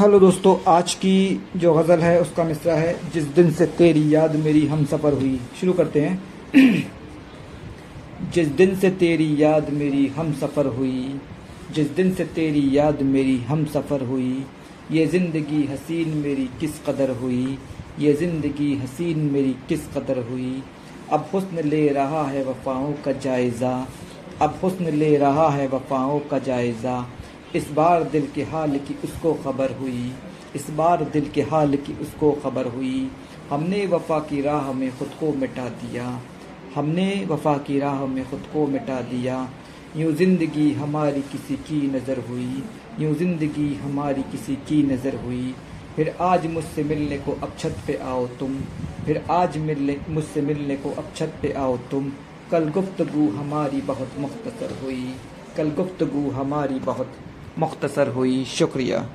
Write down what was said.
Hello दोस्तों, आज की जो गज़ल है, उसका मिसरा है, जिस दिन से तेरी याद मेरी हम सफ़र हुई। शुरू करते हैं। जिस दिन से तेरी याद मेरी हम सफ़र हुई, जिस दिन से तेरी याद मेरी हम सफ़र हुई, ये ज़िंदगी हसीन मेरी किस कदर हुई, ये ज़िंदगी हसीन मेरी किस कदर हुई। अब हुस्न ले रहा है वफ़ाओं का जायज़ा, अब हुस्न ले रहा है वफ़ाओं का जायज़ा इस बार दिल के हाल की उसको खबर हुई। इस बार दिल के हाल की उसको खबर हुई। हमने वफा की राह में ख़ुद को मिटा दिया। हमने वफा की राह में ख़ुद को मिटा दिया। यूँ ज़िंदगी हमारी किसी की नज़र हुई। यूँ ज़िंदगी हमारी किसी की नज़र हुई। फिर आज मुझसे मिलने को अब छत पे आओ तुम। फिर आज मिलने, मुझसे मिलने को अब छत पे आओ तुम। कल गुफ्तगु हमारी बहुत मुख्तसर हुई। कल गुफ्तगु हमारी बहुत मुख्तसर हुई। शुक्रिया।